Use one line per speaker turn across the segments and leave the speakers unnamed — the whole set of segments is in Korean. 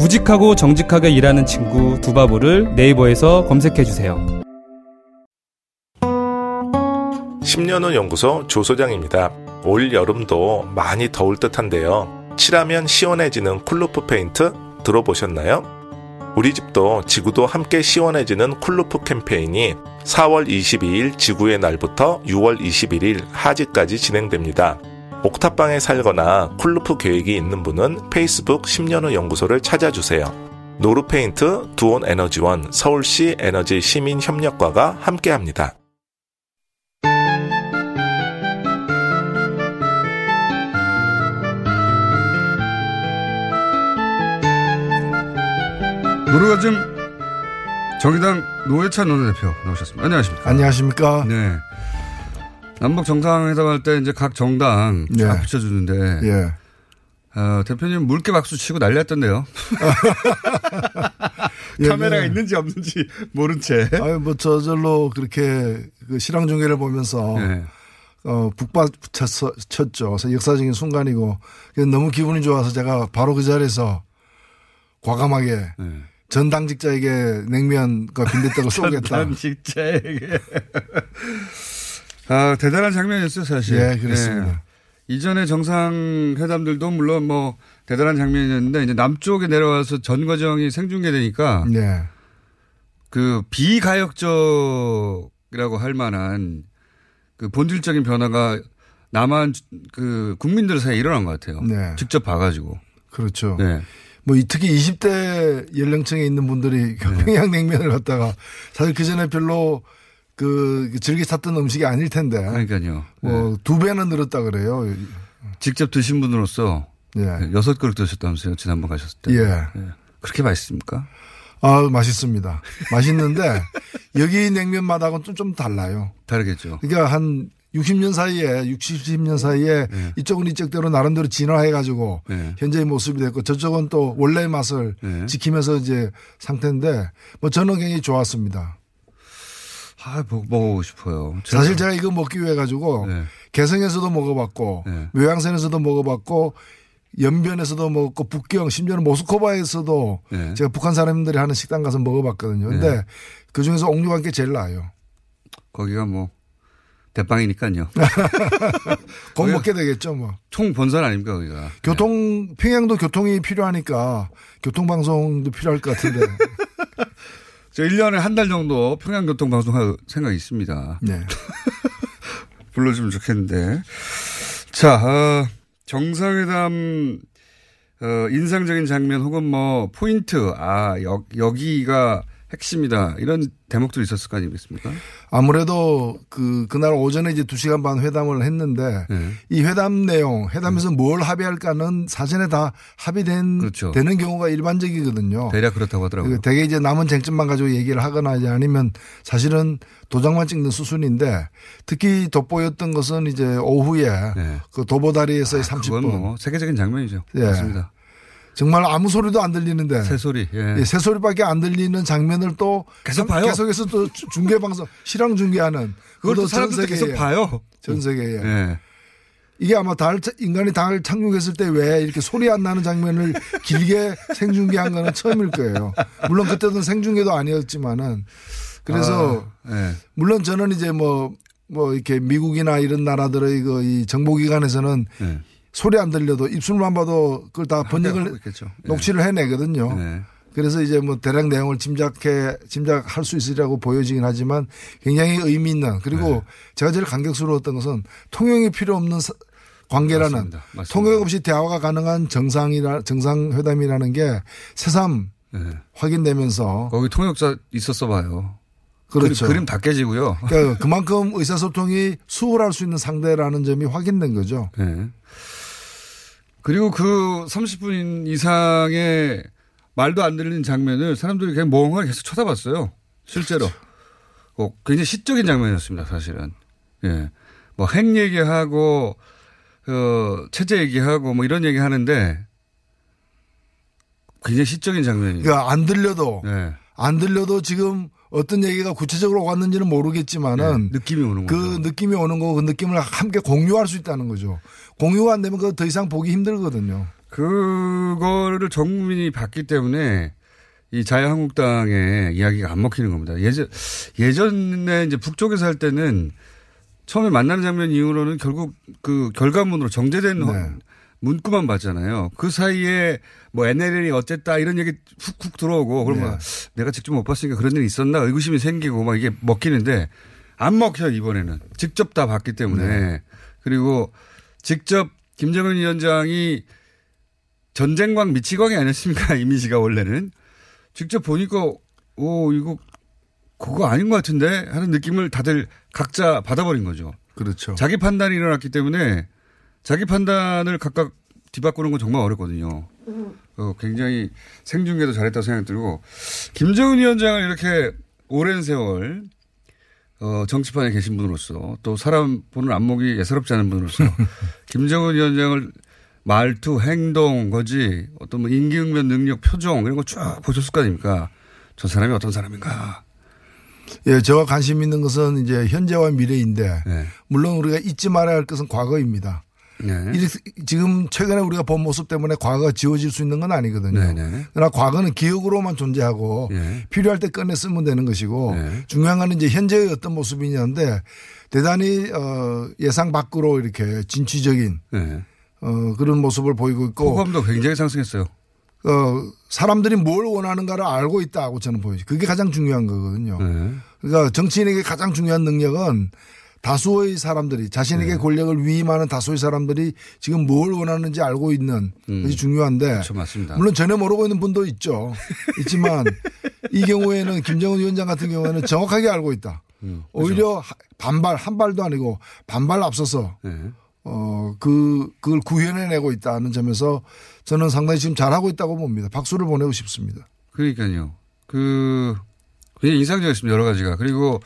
우직하고 정직하게 일하는 친구 두바보를 네이버에서 검색해 주세요.
10년 후 연구소 조 소장입니다. 올 여름도 많이 더울 듯한데요. 칠하면 시원해지는 cool roof 페인트 들어보셨나요? 우리 집도 지구도 함께 시원해지는 cool roof 캠페인이 4월 22일 지구의 날부터 6월 21일 하지까지 진행됩니다. 옥탑방에 살거나 cool roof 계획이 있는 분은 페이스북 10년 후 연구소를 찾아주세요. 노르페인트, 두온 에너지원, 서울시 에너지 시민협력과가 함께합니다.
노르가즘 정의당 노회찬 원내대표 나오셨습니다. 안녕하십니까.
안녕하십니까.
네. 남북 정상회담 할 때 이제 각 정당
네.
쫙 붙여주는데
예.
어, 대표님 물개 박수 치고 난리 났던데요.
예,
카메라가
네.
있는지 없는지 모른 채.
아유, 뭐, 저절로 그렇게 그 실황 중계를 보면서,
네.
어, 북받 쳤어, 쳤죠. 그래서 역사적인 순간이고, 너무 기분이 좋아서 제가 바로 그 자리에서 과감하게
네.
전 당직자에게 냉면과 빈대떡을 쏘겠다.
단식자에게. 아, 대단한 장면이었어요, 사실.
예, 그렇습니다.
예. 이전에 정상회담들도 물론 뭐 대단한 장면이었는데 이제 남쪽에 내려와서 전 과정이 생중계되니까
네.
그 비가역적이라고 할 만한 그 본질적인 변화가 남한 그 국민들 사이에 일어난 것 같아요.
네.
직접 봐가지고.
그렇죠.
네.
뭐 이- 특히 20대 연령층에 있는 분들이 그
네.
평양냉면을 갖다가 사실 그 전에 별로 그 즐겨 찾던 음식이 아닐 텐데
그러니까요.
뭐
네.
두 배는 늘었다 그래요.
직접 드신 분으로서
예.
여섯 그릇 드셨다면서요. 지난번 가셨을 때.
예.
예. 그렇게 맛있습니까?
아, 맛있습니다. 맛있는데 여기 냉면맛하고는 좀, 좀 달라요.
다르겠죠.
그러니까 한 60년 사이에 60, 70년 사이에
네.
이쪽은 이쪽대로 나름대로 진화해 가지고
네.
현재의 모습이 됐고 저쪽은 또 원래의 맛을
네.
지키면서 이제 상태인데 뭐 저는 굉장히 좋았습니다.
아, 먹- 먹어보고 싶어요.
사실 제가 이거 먹기 위해 가지고
네.
개성에서도 먹어봤고
네.
묘양산에서도 먹어봤고 연변에서도 먹었고 북경 심지어는 모스크바에서도
네.
제가 북한 사람들이 하는 식당 가서 먹어봤거든요. 근데
네.
그 중에서 옥류관 게 제일 나아요.
거기가 뭐 대빵이니까요.
곧 먹게 되겠죠, 뭐.
총 본산 아닙니까 거기가.
교통 평양도 교통이 필요하니까 교통방송도 필요할 것 같은데.
저 1년에 한 달 정도 평양교통 방송 할 생각이 있습니다.
네.
불러주면 좋겠는데. 자, 어, 정상회담, 어, 인상적인 장면 혹은 뭐, 포인트, 아, 여, 여기가 핵심이다. 이런 대목도 있었을 거 아니겠습니까?
아무래도 그, 그날 오전에 이제 두 시간 반 회담을 했는데
네.
이 회담 내용, 회담에서 뭘 합의할까는 사전에 다 합의된,
그렇죠.
되는 경우가 일반적이거든요.
대략 그렇다고 하더라고요.
그 대개 이제 남은 쟁점만 가지고 얘기를 하거나 이제 아니면 사실은 도장만 찍는 수순인데 특히 돋보였던 것은 이제 오후에
네.
그 도보다리에서의
아,
30분.
그건 뭐, 세계적인 장면이죠.
예.
맞습니다.
정말 아무 소리도 안 들리는데
새소리. 예.
예, 새소리밖에 안 들리는 장면을 또
계속
상-
봐요.
계속해서 또 주- 중계 방송 실황 중계하는
그걸 또
그것도 전
사람들도 계속 봐요.
전 세계에
예.
이게 아마 달 인간이 달을 착륙했을 때 왜 이렇게 소리 안 나는 장면을 길게 생중계한 거는 처음일 거예요. 물론 그때도 생중계도 아니었지만은 그래서
아, 예.
물론 저는 이제 뭐, 뭐 이렇게 미국이나 이런 나라들의 그 이 정보기관에서는
예.
소리 안 들려도 입술만 봐도 그걸 다 번역을.
예.
녹취를 해내거든요.
네.
그래서 이제 뭐 대략 내용을 짐작해 짐작할 수 있으리라고 보여지긴 하지만 굉장히 의미 있는 그리고
네.
제가 제일 감격스러웠던 것은 통역이 필요 없는 사- 관계라는
맞습니다. 맞습니다.
통역 없이 대화가 가능한 정상이라 정상회담이라는 게 새삼
예.
확인되면서
거기 통역자 있었어 봐요.
그렇죠.
그림, 그림 다 깨지고요.
그러니까 그만큼 의사소통이 수월할 수 있는 상대라는 점이 확인된 거죠.
네. 그리고 그 30분 이상의 말도 안 들리는 장면을 사람들이 그냥 멍하게 계속 쳐다봤어요. 실제로. 어, 굉장히 시적인 장면이었습니다, 사실은. 예. 뭐, 핵 얘기하고, 어, 체제 얘기하고 뭐 이런 얘기 하는데 굉장히 시적인 장면이에요.
그러니까 안 들려도
예.
안 들려도 지금 어떤 얘기가 구체적으로 왔는지는 모르겠지만은
예, 느낌이 오는
그
거죠.
느낌이 오는 거그 느낌을 함께 공유할 수 있다는 거죠. 공유가 안 되면 그 더 이상 보기 힘들거든요.
그거를 전 국민이 봤기 때문에 이 자유한국당의 이야기가 안 먹히는 겁니다. 예전, 예전에 이제 북쪽에서 할 때는 처음에 만나는 장면 이후로는 결국 그 결과문으로 정제된
네.
문구만 봤잖아요. 그 사이에 뭐 NLL이 어쨌다 이런 얘기 훅훅 들어오고 그러면
네.
내가 직접 못 봤으니까 그런 일이 있었나 의구심이 생기고 막 이게 먹히는데 안 먹혀요 이번에는 직접 다 봤기 때문에
네.
그리고 직접 김정은 위원장이 전쟁광 미치광이 아니었습니까 이미지가 원래는 직접 보니까 오 이거 그거 아닌 것 같은데 하는 느낌을 다들 각자 받아버린 거죠.
그렇죠.
자기 판단이 일어났기 때문에 자기 판단을 각각 뒤바꾸는 건 정말 어렵거든요. 어, 굉장히 생중계도 잘했다고 생각이 들고 김정은 위원장을 이렇게 오랜 세월 어, 정치판에 계신 분으로서 또 사람 보는 안목이 예사롭지 않은 분으로서 김정은 위원장을 말투, 행동, 거지 어떤 뭐 인기응변 능력, 표정 이런 거 쭉 보셨을 거 아닙니까? 저 사람이 어떤 사람인가.
예, 저와 관심 있는 것은 이제 현재와 미래인데
네.
물론 우리가 잊지 말아야 할 것은 과거입니다.
네.
이- 지금 최근에 우리가 본 모습 때문에 과거가 지워질 수 있는 건 아니거든요.
네네.
그러나 과거는 기억으로만 존재하고
네.
필요할 때 꺼내 쓰면 되는 것이고
네.
중요한 건 이제 현재의 어떤 모습이냐인데 대단히 어 예상 밖으로 이렇게 진취적인
네.
어 그런 모습을 보이고 있고
호감도 굉장히 상승했어요.
어 사람들이 뭘 원하는가를 알고 있다고 저는 보여요. 그게 가장 중요한 거거든요.
네.
그러니까 정치인에게 가장 중요한 능력은 다수의 사람들이 자신에게
네.
권력을 위임하는 다수의 사람들이 지금 뭘 원하는지 알고 있는 것이 중요한데
음. 그렇죠. 맞습니다.
물론 전혀 모르고 있는 분도 있죠. 있지만 이 경우에는 김정은 위원장 같은 경우에는 정확하게 알고 있다.
음,
오히려 하- 반발 한 발도 아니고 반발 앞서서
네.
어그 그걸 구현해내고 있다는 점에서 저는 상당히 지금 잘하고 있다고 봅니다. 박수를 보내고 싶습니다.
그러니까요. 그 굉장히 인상적이었습니다. 여러 가지가. 그리고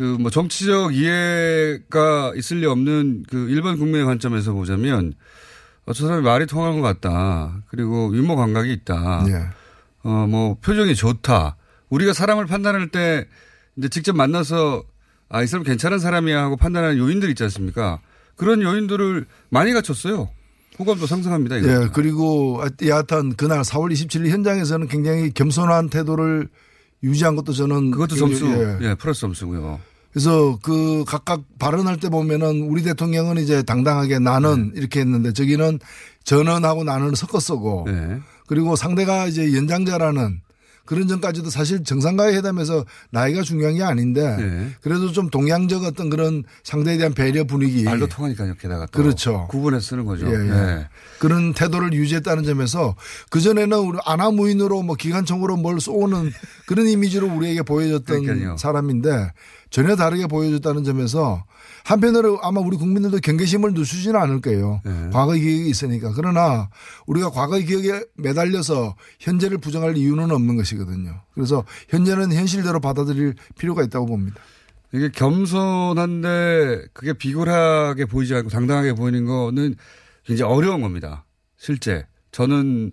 그 뭐 정치적 이해가 있을 리 없는 그 일반 국민의 관점에서 보자면 어, 저 사람이 말이 통하는 것 같다. 그리고 유머 감각이 있다.
예.
어, 뭐 표정이 좋다. 우리가 사람을 판단할 때 이제 직접 만나서 아, 이 사람 괜찮은 사람이야 하고 판단하는 요인들 있지 않습니까? 그런 요인들을 많이 갖췄어요. 호감도 상승합니다. 이거.
예, 그리고 여하튼 그날 4월 27일 현장에서는 굉장히 겸손한 태도를 유지한 것도 저는
그것도 점수,
예.
예, 플러스 점수고요.
그래서 그 각각 발언할 때 보면은 우리 대통령은 이제 당당하게 나는 이렇게 했는데 저기는 전언하고 나는 섞어 쓰고
네.
그리고 상대가 이제 연장자라는 그런 점까지도 사실 정상과의 회담에서 나이가 중요한 게 아닌데
네.
그래도 좀 동양적 어떤 그런 상대에 대한 배려 분위기
말도 통하니까요, 게다가. 또.
그렇죠.
구분해서 쓰는 거죠.
예, 예.
네.
그런 태도를 유지했다는 점에서 그 전에는 우리 아나무인으로 뭐 기관총으로 뭘 쏘는 그런 이미지로 우리에게 보여줬던
그러니까요.
사람인데 전혀 다르게 보여줬다는 점에서 한편으로 아마 우리 국민들도 경계심을 늦추지는 않을 거예요.
네.
과거의 기억이 있으니까. 그러나 우리가 과거의 기억에 매달려서 현재를 부정할 이유는 없는 것이거든요. 그래서 현재는 현실대로 받아들일 필요가 있다고 봅니다.
이게 겸손한데 그게 비굴하게 보이지 않고 당당하게 보이는 거는 굉장히 어려운 겁니다. 실제. 저는,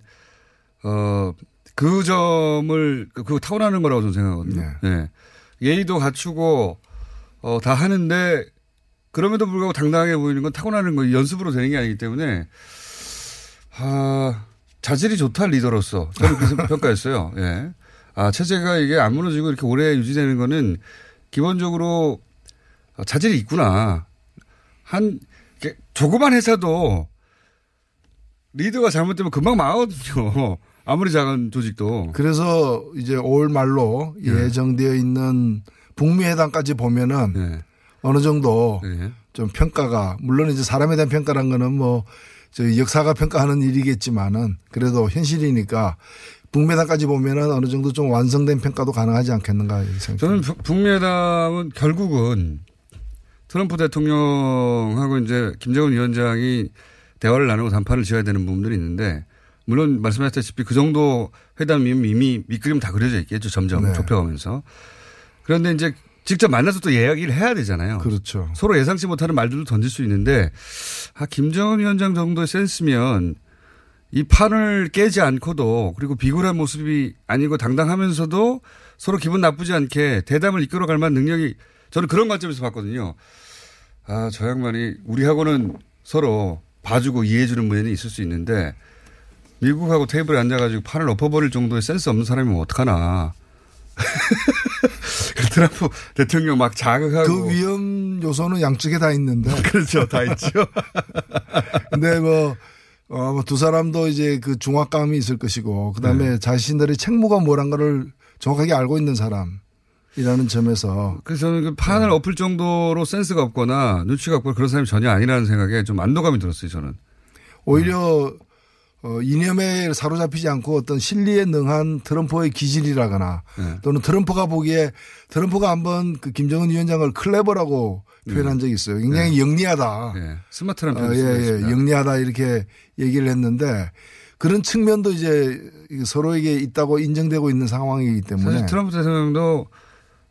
어, 그 점을, 그- 그거 타고나는 거라고 저는 생각하거든요. 예. 예의도 갖추고, 어, 다 하는데 그럼에도 불구하고 당당하게 보이는 건 타고나는 거 연습으로 되는 게 아니기 때문에 아, 자질이 좋다 리더로서 저는 그래서 평가했어요. 예. 아, 체제가 이게 안 무너지고 이렇게 오래 유지되는 거는 기본적으로 자질이 있구나. 한 조그만 회사도 리더가 잘못되면 금방 망하거든요. 아무리 작은 조직도.
그래서 이제 5월 말로 예정되어 있는 북미 회담까지 보면은
네.
어느 정도
네.
좀 평가가 물론 이제 사람에 대한 평가란 거는 뭐저 역사가 평가하는 일이겠지만은 그래도 현실이니까 북미회담까지 보면은 어느 정도 좀 완성된 평가도 가능하지 않겠는가 이렇게
저는. 북- 북미회담은 결국은 트럼프 대통령하고 이제 김정은 위원장이 대화를 나누고 담판을 지어야 되는 부분들이 있는데 물론 말씀하셨다시피 그 정도 회담이면 이미 밑그림 다 그려져 있겠죠. 점점
네.
좁혀가면서. 그런데 이제 직접 만나서 또 이야기를 해야 되잖아요.
그렇죠.
서로 예상치 못하는 말들도 던질 수 있는데 아, 김정은 위원장 정도의 센스면 이 판을 깨지 않고도 그리고 비굴한 모습이 아니고 당당하면서도 서로 기분 나쁘지 않게 대담을 이끌어갈 만한 능력이 저는 그런 관점에서 봤거든요. 아, 저 양반이 우리하고는 서로 봐주고 이해해주는 분야는 있을 수 있는데 미국하고 테이블에 앉아가지고 판을 엎어버릴 정도의 센스 없는 사람이면 어떡하나. 트럼프 대통령 막 자극하고.
그 위험 요소는 양쪽에 다 있는데.
그렇죠. 다 있죠.
근데 뭐, 어, 뭐두 사람도 이제 그 중압감이 있을 것이고, 그 다음에
네.
자신들의 책무가 뭐란 거를 정확하게 알고 있는 사람 이라는 점에서
그래서 저는 그 판을 엎을 정도로 센스가 없거나 눈치가 없거나 그런 사람이 전혀 아니라는 생각에 좀 안도감이 들었어요, 저는.
오히려 어, 이념에 사로잡히지 않고 어떤 실리에 능한 트럼프의 기질이라거나
네.
또는 트럼프가 보기에 트럼프가 한번 그 김정은 위원장을 클레버라고 표현한 적이 있어요. 굉장히 영리하다.
예. 스마트한
어,
표현을
예, 예. 영리하다 이렇게 얘기를 했는데 그런 측면도 이제 서로에게 있다고 인정되고 있는 상황이기 때문에
사실 트럼프 대통령도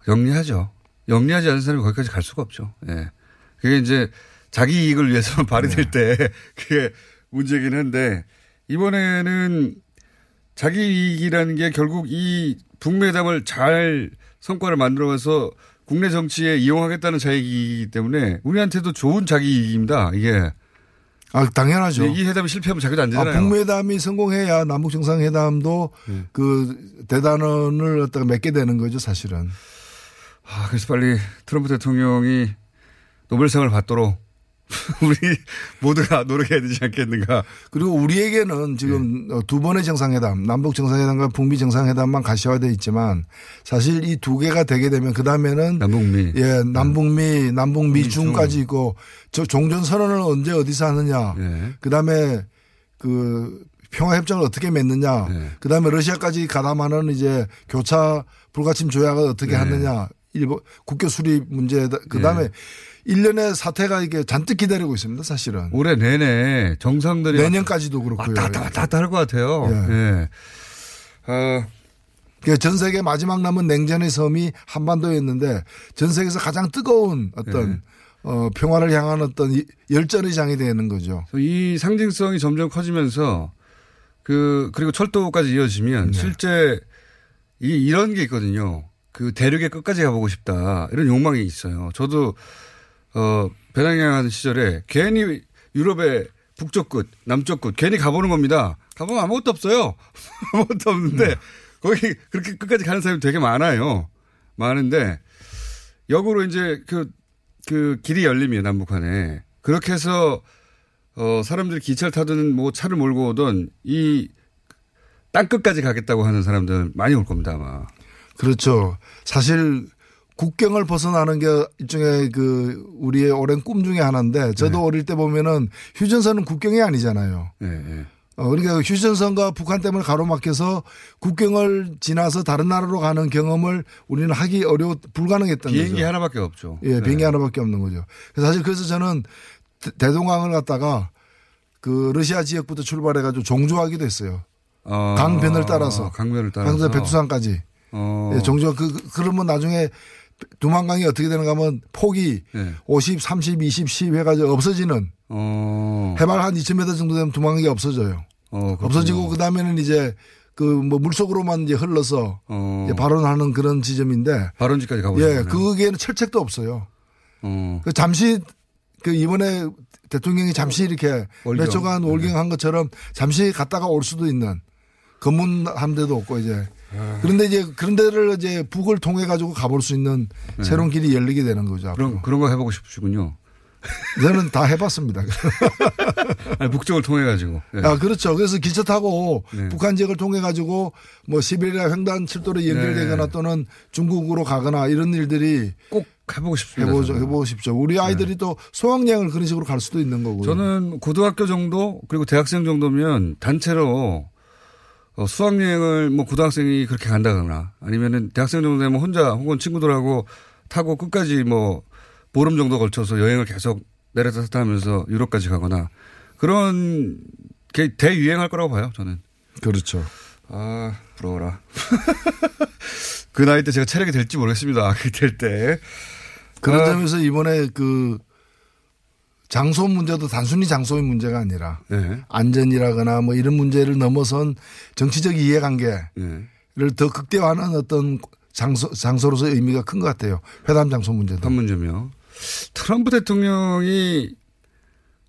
영리하죠. 영리하지 않은 사람이 거기까지 갈 수가 없죠. 예. 그게 이제 자기 이익을 위해서만 발휘될
네.
때 그게 문제긴 한데 이번에는 자기 이익이라는 게 결국 이 북매담을 잘 성과를 만들어가서 국내 정치에 이용하겠다는 자익이기 때문에 우리한테도 좋은 자기 이익입니다. 이게
아 당연하죠.
이 회담이 실패하면 자기도 안
아,
되잖아요.
북매담이 성공해야 남북 정상회담도
네.
그 대단원을 갖다가 맺게 되는 거죠, 사실은.
아, 그래서 빨리 트럼프 대통령이 노벨상을 받도록 우리 모두가 노력해야 되지 않겠는가.
그리고 우리에게는 지금 어, 두 번의 정상회담, 남북 정상회담과 북미 정상회담만 가시화돼 있지만 사실 이 두 개가 되게 되면 그 다음에는
남북미.
예, 남북미, 남북미
미중.
중까지 있고 저 종전 선언을 언제 어디서 하느냐.
예.
그 다음에 그 평화협정을 어떻게 맺느냐.
네.
그 다음에 러시아까지 가담하는 이제 교차 불가침 조약을 어떻게
네.
하느냐. 일본 국교 수립 문제. 그 다음에 일 1년의 사태가 이게 잔뜩 기다리고 있습니다, 사실은.
올해 내내 정상들이
내년까지도 그렇고요.
왔다 갔다 왔다 갔다 할 것 같아요.
예.
예. 어,
그전 세계 마지막 남은 냉전의 섬이 한반도였는데 전 세계에서 가장 뜨거운 어떤
네.
어, 평화를 향한 어떤 이- 열전의 장이 되는 거죠.
이 상징성이 점점 커지면서 그 그리고 철도까지 이어지면 실제 이 이런 게 있거든요. 그 대륙의 끝까지 가보고 싶다 이런 욕망이 있어요. 저도 어 배낭여행 하는 시절에 괜히 유럽의 북쪽 끝, 남쪽 끝 괜히 가보는 겁니다. 가보면 아무것도 없어요. 아무것도 없는데 거기 그렇게 끝까지 가는 사람이 되게 많아요. 많은데 역으로 이제 그, 그 길이 열리면 남북한에 그렇게 해서 어, 사람들이 기차를 타든 뭐 차를 몰고 오던 이 땅끝까지 가겠다고 하는 사람들 많이 올 겁니다, 아마.
그렇죠. 사실 국경을 벗어나는 게 일종의 그 우리의 오랜 꿈 중에 하나인데 저도 어릴 때 보면은 휴전선은 국경이 아니잖아요.
예, 예.
어, 그러니까 휴전선과 북한 때문에 가로막혀서 국경을 지나서 다른 나라로 가는 경험을 우리는 하기 어려워 불가능했던
비행기
거죠.
하나밖에 없죠.
예, 비행기
네.
하나밖에 없는 거죠. 그래서 사실 그래서 저는 대- 대동강을 갖다가 그 러시아 지역부터 출발해 가지고 종주하기도 했어요.
어,
강변을 따라서.
강변을 따라서.
백두산까지.
어.
예, 종주 그 그- 그러면 나중에 두만강이 어떻게 되는가 하면 폭이
네.
50, 30, 20, 10 해가지고 없어지는
어.
해발 한 2,000m 정도 되면 두만강이 없어져요.
어.
없어지고 그 다음에는 이제 그 뭐 물속으로만 이제 흘러서
어.
이제 발원하는 그런 지점인데
발원지까지 가보시요
예, 그게는 철책도 없어요.
어.
그 잠시 그 이번에 대통령이 잠시 이렇게
월경.
몇 초간
네.
월경한 것처럼 잠시 갔다가 올 수도 있는 검문 함대도 없고 이제
아.
그런데 이제 그런 데를 이제 북을 통해 가지고 가볼 수 있는 새로운 길이 열리게 되는 거죠. 앞으로.
네. 그런, 그런 거 해보고 싶으시군요.
저는 다 해봤습니다.
아니, 북쪽을 통해 가지고. 예.
아 그렇죠. 그래서 기차 타고
네.
북한 지역을 통해 가지고 뭐 시베리아 횡단 칠도로 연결되거나
네.
또는 중국으로 가거나 이런 일들이
꼭 해보고 싶습니다.
해보죠,
저는.
해보고 싶죠. 우리 아이들이 또 소학여행을 그런 식으로 갈 수도 있는 거고요.
저는 고등학교 정도 그리고 대학생 정도면 단체로 어, 수학여행을 뭐 고등학생이 그렇게 간다거나 아니면은 대학생 정도 되면 혼자 혹은 친구들하고 타고 끝까지 뭐 보름 정도 걸쳐서 여행을 계속 탔다 하면서 유럽까지 가거나 그런 게 대유행할 거라고 봐요 저는.
그렇죠.
아, 부러워라. 그 나이 때 제가 체력이 될지 모르겠습니다. 그 될 때.
그런
아.
점에서 이번에 그 장소 문제도 단순히 장소의 문제가 아니라
네.
안전이라거나 뭐 이런 문제를 넘어선 정치적 이해관계를
네.
더 극대화하는 어떤 장소, 장소로서의 의미가 큰 것 같아요. 회담 장소 문제도.
판문점이요. 트럼프 대통령이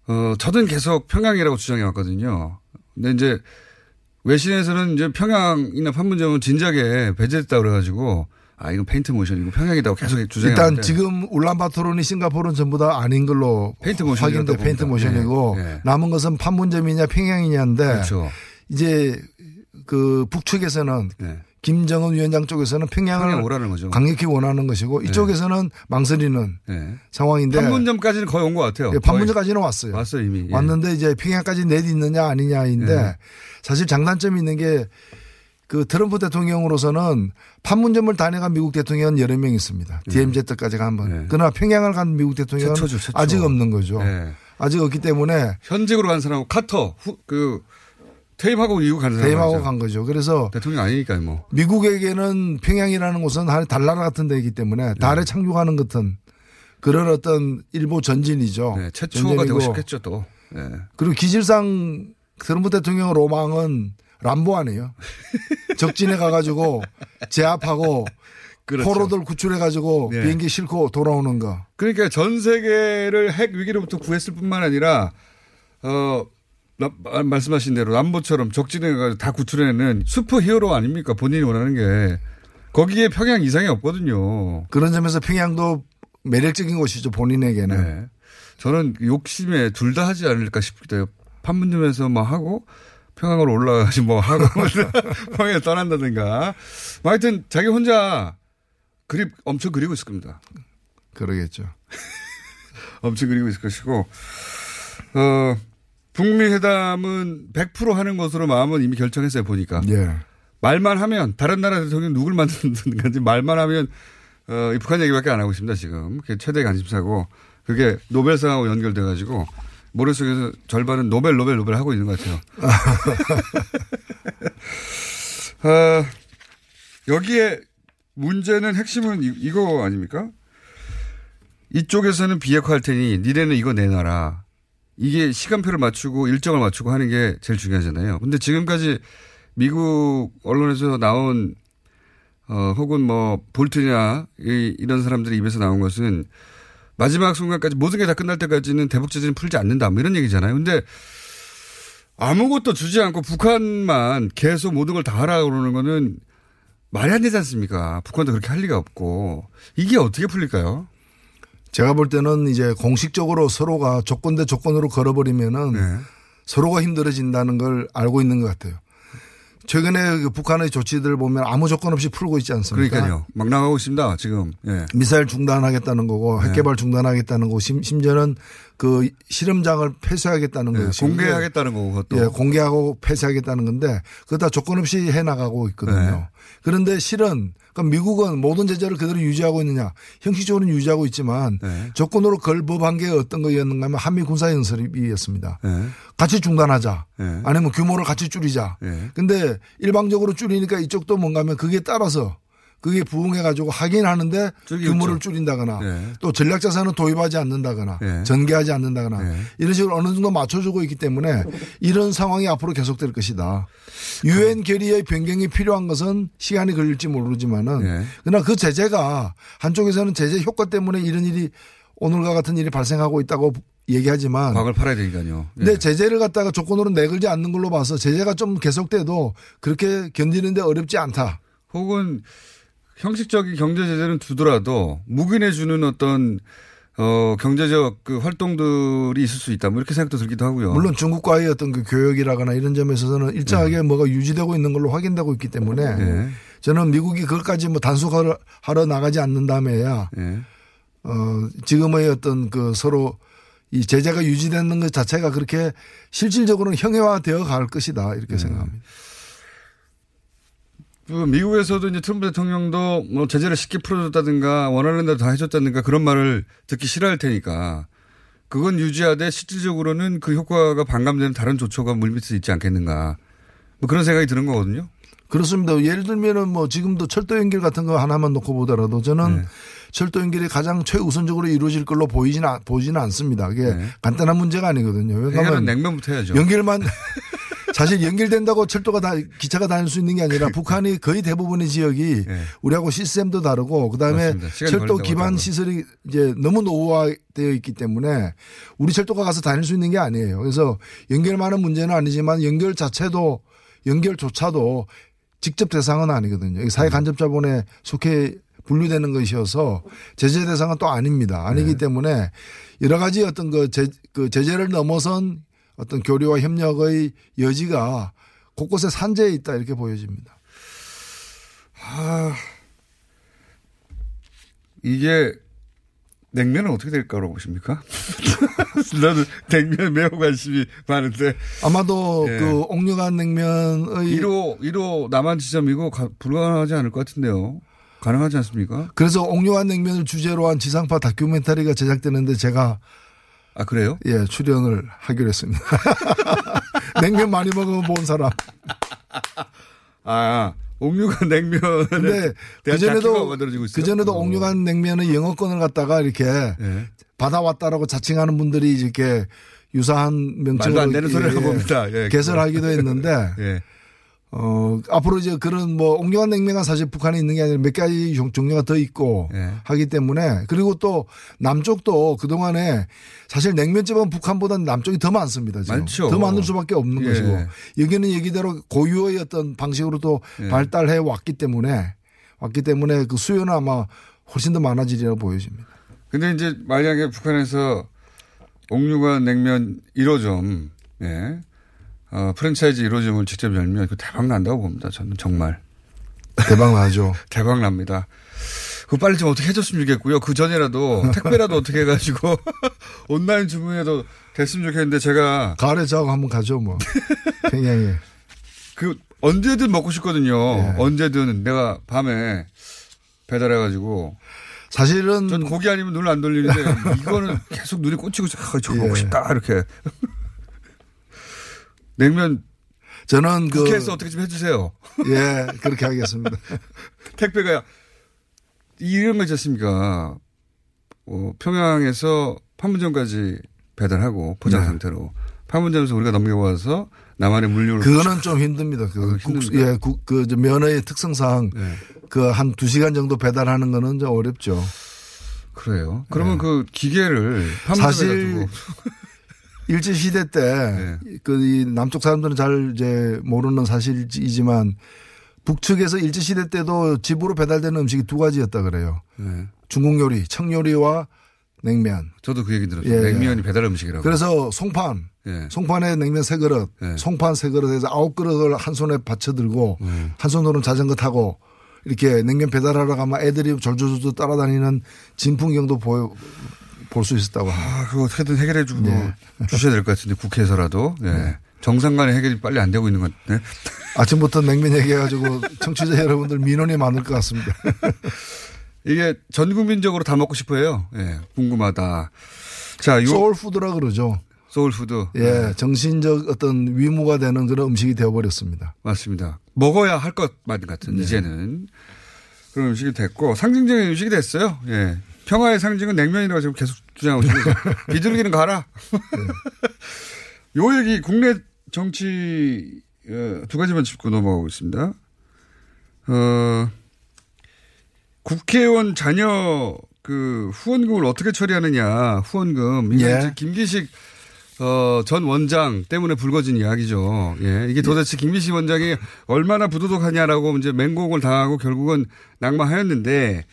어 저는 계속 평양이라고 주장해 왔거든요. 근데 이제 외신에서는 이제 평양이나 판문점은 진작에 배제됐다 그래가지고 아 이건 feint motion이고 평양이라고 계속 주장해
일단 지금 울란바토르니 싱가포르는 전부 다 아닌 걸로
feint
확인돼 feint. motion이고
예, 예.
남은 것은 판문점이냐 평양이냐인데
그렇죠.
이제 그 북측에서는
네.
김정은 위원장 쪽에서는 평양을
평양.
강력히 원하는 것이고 이쪽에서는 망설이는
네.
상황인데
판문점까지는 거의 온 것 같아요.
예, 판문점까지는 왔어요.
왔어요 이미. 예.
왔는데 이제 평양까지 내딛느냐 아니냐인데
예.
사실 장단점이 있는 게 그 트럼프 대통령으로서는 판문점을 다녀간 미국 대통령은 여러 명 있습니다. DMZ까지가 한 번.
예.
그러나 평양을 간 미국 대통령은
최초죠, 최초.
아직 없는 거죠.
예.
아직 없기 때문에
현직으로 간 사람하고 카터 후, 그 퇴임하고 미국 가는 사람 말이죠.
간 거죠. 그래서
대통령 아니니까 뭐.
미국에게는 평양이라는 곳은 하나의 달나라 같은 데이기 때문에 달에 착륙하는 것은 그런 어떤 일부 전진이죠.
네, 최초가 되고
전쟁이고.
싶겠죠 또. 네.
그리고 기질상 트럼프 대통령 로망은 람보 아니에요. 적진에 가가지고 제압하고
그렇죠.
포로들 구출해가지고
네.
비행기 싣고 돌아오는 거.
그러니까 전 세계를 핵 위기로부터 구했을 뿐만 아니라 어 나- 마- 말씀하신 대로 남보처럼 적진에 가서 다 구출해내는 슈퍼 히어로 아닙니까? 본인이 원하는 게 거기에 평양 이상이 없거든요.
그런 점에서 평양도 매력적인 곳이죠 본인에게는.
네. 저는 욕심에 둘 다 하지 않을까 싶기도 해요. 판문점에서 뭐 하고 평양으로 올라가서 뭐 하고 평양에 떠난다든가. 뭐 하여튼 자기 혼자 그립 엄청 그리고 있을 겁니다.
그러겠죠.
엄청 그리고 있을 것이고, 어, 북미 회담은 100% 하는 것으로 마음은 이미 결정했어요, 보니까.
예.
말만 하면, 다른 나라 대통령 누굴 건지 말만 하면, 어, 이 북한 얘기밖에 안 하고 있습니다, 지금. 그게 최대 관심사고, 그게 노벨상하고 연결돼 가지고, 머릿속에서 절반은 노벨, 노벨, 노벨 하고 있는 것 같아요. 어, 여기에 문제는 핵심은 이- 이거 아닙니까? 이쪽에서는 비핵화할 테니 니네는 이거 내놔라. 이게 시간표를 맞추고 일정을 맞추고 하는 게 제일 중요하잖아요. 근데 지금까지 미국 언론에서 나온 어 혹은 뭐 볼트냐 이, 이런 사람들이 입에서 나온 것은 마지막 순간까지 모든 게 다 끝날 때까지는 대북 제재는 풀지 않는다. 뭐 이런 얘기잖아요. 근데 아무것도 주지 않고 북한만 계속 모든 걸 다 하라 그러는 거는 말이 안 되지 않습니까? 북한도 그렇게 할 리가 없고 이게 어떻게 풀릴까요?
제가 볼 때는 이제 공식적으로 서로가 조건 대 조건으로 걸어버리면은
네.
서로가 힘들어진다는 걸 알고 있는 것 같아요. 최근에 그 북한의 조치들을 보면 아무 조건 없이 풀고 있지 않습니까?
그러니까요. 막 나가고 있습니다. 지금. 예.
미사일 중단하겠다는 거고
네.
핵개발 중단하겠다는 거고 심, 심지어는 그 실험장을 폐쇄하겠다는
예,
것이고
공개하겠다는 거고 그것도.
예, 공개하고 폐쇄하겠다는 건데 그거 다 조건 없이 해 나가고 있거든요.
네.
그런데 실은 그러니까 미국은 모든 제재를 그대로 유지하고 있느냐 형식적으로는 유지하고 있지만
네.
조건으로 걸 법한 게 어떤 거였는가 하면 한미 군사 연습이었습니다.
예.
같이 중단하자.
네.
아니면 규모를 같이 줄이자.
네.
근데 일방적으로 줄이니까 이쪽도 뭔가 하면 그게 따라서 그게 부응해 가지고 하긴 하는데
줄이겠죠.
규모를 줄인다거나
네.
또 전략 자산을 도입하지 않는다거나
네.
전개하지 않는다거나
네.
이런 식으로 어느 정도 맞춰주고 있기 때문에 이런 상황이 앞으로 계속될 것이다. 유엔 결의의 변경이 필요한 것은 시간이 걸릴지 모르지만은
네.
그러나 그 제재가 한쪽에서는 제재 효과 때문에 이런 일이 오늘과 같은 일이 발생하고 있다고 얘기하지만
과학을 팔아야 되니까요. 예.
근데 제재를 갖다가 조건으로 내걸지 않는 걸로 봐서 제재가 좀 계속돼도 그렇게 견디는데 어렵지 않다.
혹은 형식적인 경제 제재는 두더라도 묵인해 주는 어떤 어 경제적 그 활동들이 있을 수 있다. 뭐 이렇게 생각도 들기도 하고요.
물론 중국과의 어떤 그 교역이라거나 이런 점에서는 일정하게 뭐가 유지되고 있는 걸로 확인되고 있기 때문에
예.
저는 미국이 그것까지 뭐 단속하러 하러 나가지 않는다면야
예.
어 지금의 어떤 그 서로 이 제재가 유지되는 것 자체가 그렇게 실질적으로는 형해화되어 갈 것이다 이렇게 생각합니다.
그 미국에서도 이제 트럼프 대통령도 뭐 제재를 쉽게 풀어줬다든가 원하는 대로 다 해줬다든가 그런 말을 듣기 싫어할 테니까 그건 유지하되 실질적으로는 그 효과가 반감되는 다른 조처가 물밑에 있지 않겠는가. 뭐 그런 생각이 드는 거거든요.
그렇습니다. 예를 들면은 뭐 지금도 철도 연결 같은 거 하나만 놓고 보더라도 저는 네. 철도 연결이 가장 최우선적으로 이루어질 걸로 보이지는 보이지는 않습니다. 그게 네. 간단한 문제가 아니거든요.
왜냐하면 냉면부터 해야죠.
연결만 사실 연결된다고 철도가 다 기차가 다닐 수 있는 게 아니라 북한이 거의 대부분의 지역이 네. 우리하고 시스템도 다르고 그다음에 철도 기반 시설이 이제 너무 노후화되어 있기 때문에 우리 철도가 가서 다닐 수 있는 게 아니에요. 그래서 연결만은 문제는 아니지만 연결 자체도 연결조차도 직접 대상은 아니거든요. 사회 간접자본에 속해 분류되는 것이어서 제재 대상은 또 아닙니다. 아니기 네. 때문에 여러 가지 어떤 그, 제, 그 제재를 넘어선 어떤 교류와 협력의 여지가 곳곳에 산재해 있다 이렇게 보여집니다.
아, 이게 냉면은 어떻게 될까로 보십니까? 나는 냉면 매우 관심이 많은데.
아마도 예. 그 옥류관 냉면의
1호, 1호 남한 지점이고 가, 불가능하지 않을 것 같은데요. 가능하지 않습니까?
그래서 옥류관 냉면을 주제로 한 지상파 다큐멘터리가 제작되는데 제가
아 그래요?
예 출연을 하기로 했습니다. 냉면 많이 먹으면 본 사람.
아 옥류관 냉면. 근데
그 전에도 그 전에도 옥류관 냉면의 영어권을 갖다가 이렇게 예. 받아왔다라고 자칭하는 분들이 이렇게 유사한 명칭으로
말도 안 되는 소리를 예, 봅니다.
예, 개설하기도 했는데 예. 어, 앞으로 이제 그런 뭐 옥류관 냉면은 사실 북한에 있는 게 아니라 몇 가지 종류가 더 있고 네. 하기 때문에 그리고 또 남쪽도 그동안에 사실 냉면집은 북한보다는 남쪽이 더 많습니다. 지금.
많죠.
더 많을 수밖에 없는 예. 것이고 여기는 얘기대로 고유의 어떤 방식으로 또 예. 발달해 왔기 때문에 왔기 때문에 그 수요는 아마 훨씬 더 많아지리라고 보여집니다.
근데 이제 만약에 북한에서 옥류관 냉면 1호점 예. 어, 프랜차이즈 1호점을 직접 열면 그 대박 난다고 봅니다. 저는 정말.
대박 나죠.
대박 납니다. 그 빨리 좀 어떻게 해줬으면 좋겠고요. 그 전이라도 택배라도 어떻게 해가지고 온라인 주문해도 됐으면 좋겠는데 제가
가을에 자고 한번 가죠 뭐. 평양에.
그 언제든 먹고 싶거든요. 네. 언제든 내가 밤에 배달해가지고
사실은
전 고기 아니면 눈을 안 돌리는데 이거는 계속 눈이 꽂히고 아, 저거 먹고 예. 싶다 이렇게 냉면
저는
그 국회에서 어떻게 좀 해주세요.
예, 그렇게 하겠습니다.
택배가 이런 거 있지 않습니까? 어, 평양에서 판문점까지 배달하고 포장 네. 상태로 판문점에서 우리가 넘겨와서 남한의 물류를
그거는 좀 힘듭니다. 그 아, 국, 예, 국, 그 면허의 특성상 네. 그한 두 시간 정도 배달하는 거는 좀 어렵죠.
그래요. 그러면 네. 그 기계를
사실 일제 시대 때그 네. 남쪽 사람들은 잘 이제 모르는 사실이지만 북측에서 일제 시대 때도 집으로 배달되는 음식이 두 가지였다 그래요. 네. 중국 요리, 청 요리와 냉면.
저도 그 얘기 들었어요. 예. 냉면이 배달 음식이라고.
그래서 송판, 예. 송판에 냉면 세 그릇, 예. 송판 세 그릇에서 아홉 그릇을 한 손에 받쳐 들고 음. 한 손으로는 자전거 타고 이렇게 냉면 배달하러 가면 애들이 졸졸졸 따라다니는 진풍경도 보여 볼 수 있었다고 합니다.
아, 그거 어떻게든 해결해 주고 네. 주셔야 될 것 같은데 국회에서라도. 네. 네. 정상 간의 해결이 빨리 안 되고 있는 것 같네.
아침부터 냉면 얘기해가지고 청취자 여러분들 민원이 많을 것 같습니다.
이게 전 국민적으로 다 먹고 싶어 해요. 예, 네, 궁금하다.
자, 요. soul food라 그러죠.
soul food.
예, 네. 정신적 어떤 위무가 되는 그런 음식이 되어버렸습니다.
맞습니다. 먹어야 할 것만 같은 네. 이제는 그런 음식이 됐고 상징적인 음식이 됐어요. 예. 평화의 상징은 냉면이라고 지금 계속 주장하고 있습니다. 비둘기는 가라. 요 얘기 국내 정치 어, 두 가지만 짚고 넘어가고 있습니다. 어, 국회의원 자녀 그 후원금을 어떻게 처리하느냐 후원금 이게 예. 김기식 어, 전 원장 때문에 불거진 이야기죠. 예. 이게 도대체 김기식 원장이 얼마나 부도덕하냐라고 이제 맹공을 당하고 결국은 낙마하였는데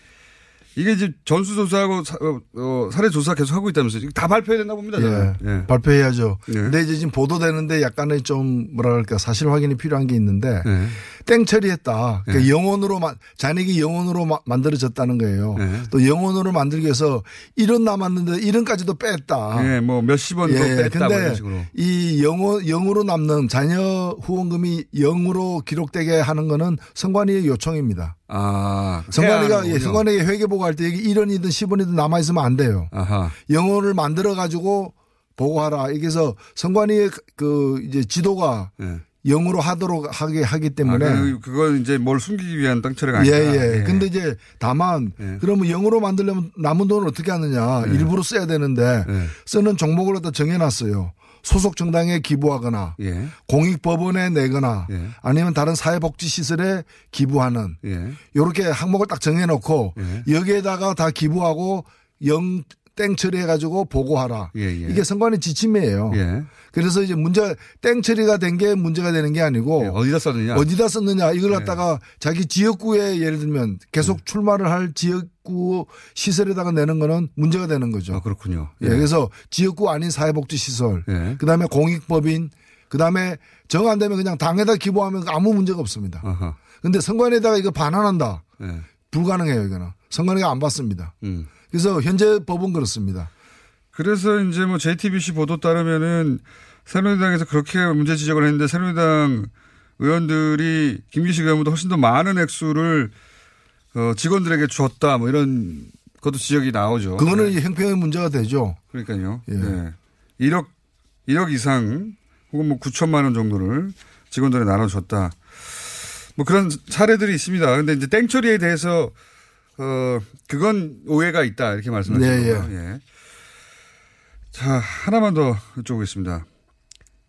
이게 이제 전수조사하고 사, 어, 어, 사례조사 계속 하고 있다면서요. 다 발표해야 된다 봅니다.
예. 예. 발표해야죠. 예. 근데 이제 지금 보도되는데 약간의 좀 뭐랄까 사실 확인이 필요한 게 있는데 예. 땡 처리했다. 그러니까 예. 영원으로 잔액이 영원으로 마, 만들어졌다는 거예요. 예. 또 영원으로 만들기 위해서 1원 남았는데 1원까지도 뺐다.
예, 뭐 몇십 원도 예. 뺐다.
근데 이 영원 영으로 남는 자녀 후원금이 영으로 기록되게 하는 거는 선관위의 요청입니다.
아,
선관위가 예, 선관위에 회계 보고할 때 이게 1원이든 10원이든 남아 있으면 안 돼요. 아하. 영어를 만들어 가지고 보고하라. 이게서 선관위의 그 이제 지도가 네. 영으로 하도록 하게 하기 때문에 아,
그건 이제 뭘 숨기기 위한 땅 처리가
아니라 예, 예. 예. 근데 이제 다만 예. 그러면 영으로 만들려면 남은 돈을 어떻게 하느냐 예. 일부러 써야 되는데 예. 쓰는 종목을 다 정해놨어요. 소속 정당에 기부하거나 예. 공익법원에 내거나 예. 아니면 다른 사회복지 시설에 기부하는 이렇게 항목을 딱 정해놓고 여기에다가 다 기부하고 영 땡 처리해가지고 보고하라. 예, 예. 이게 선관위 지침이에요. 예. 그래서 이제 문제 땡 처리가 된 게 문제가 되는 게 아니고
예, 어디다 썼느냐
어디다 썼느냐 이걸 예. 갖다가 자기 지역구에 예를 들면 계속 예. 출마를 할 지역구 시설에다가 내는 거는 문제가 되는 거죠.
아, 그렇군요.
예. 그래서 지역구 아닌 사회복지 시설, 그다음에 공익법인, 그다음에 정 안 되면 그냥 당에다 기부하면 아무 문제가 없습니다. 아하. 근데 선관위에다가 이거 반환한다. 불가능해요 이거는 선관위가 안 받습니다. 음. 그래서 현재 법은 그렇습니다.
그래서 이제 뭐 JTBC 보도 따르면은 새누리당에서 그렇게 문제 지적을 했는데 새누리당 의원들이 김기식 의원보다 훨씬 더 많은 액수를 어 직원들에게 주었다 뭐 이런 것도 지적이 나오죠.
그거는 네. 형평의 문제가 되죠.
그러니까요. 예. 네. 1억 1억 이상 혹은 뭐 9천만 원 정도를 직원들에 나눠줬다. 뭐 그런 사례들이 있습니다. 근데 이제 땡처리에 대해서 어, 그건 오해가 있다. 이렇게 말씀하시는 네, 거예요. 예. 자, 하나만 더 여쭤보겠습니다.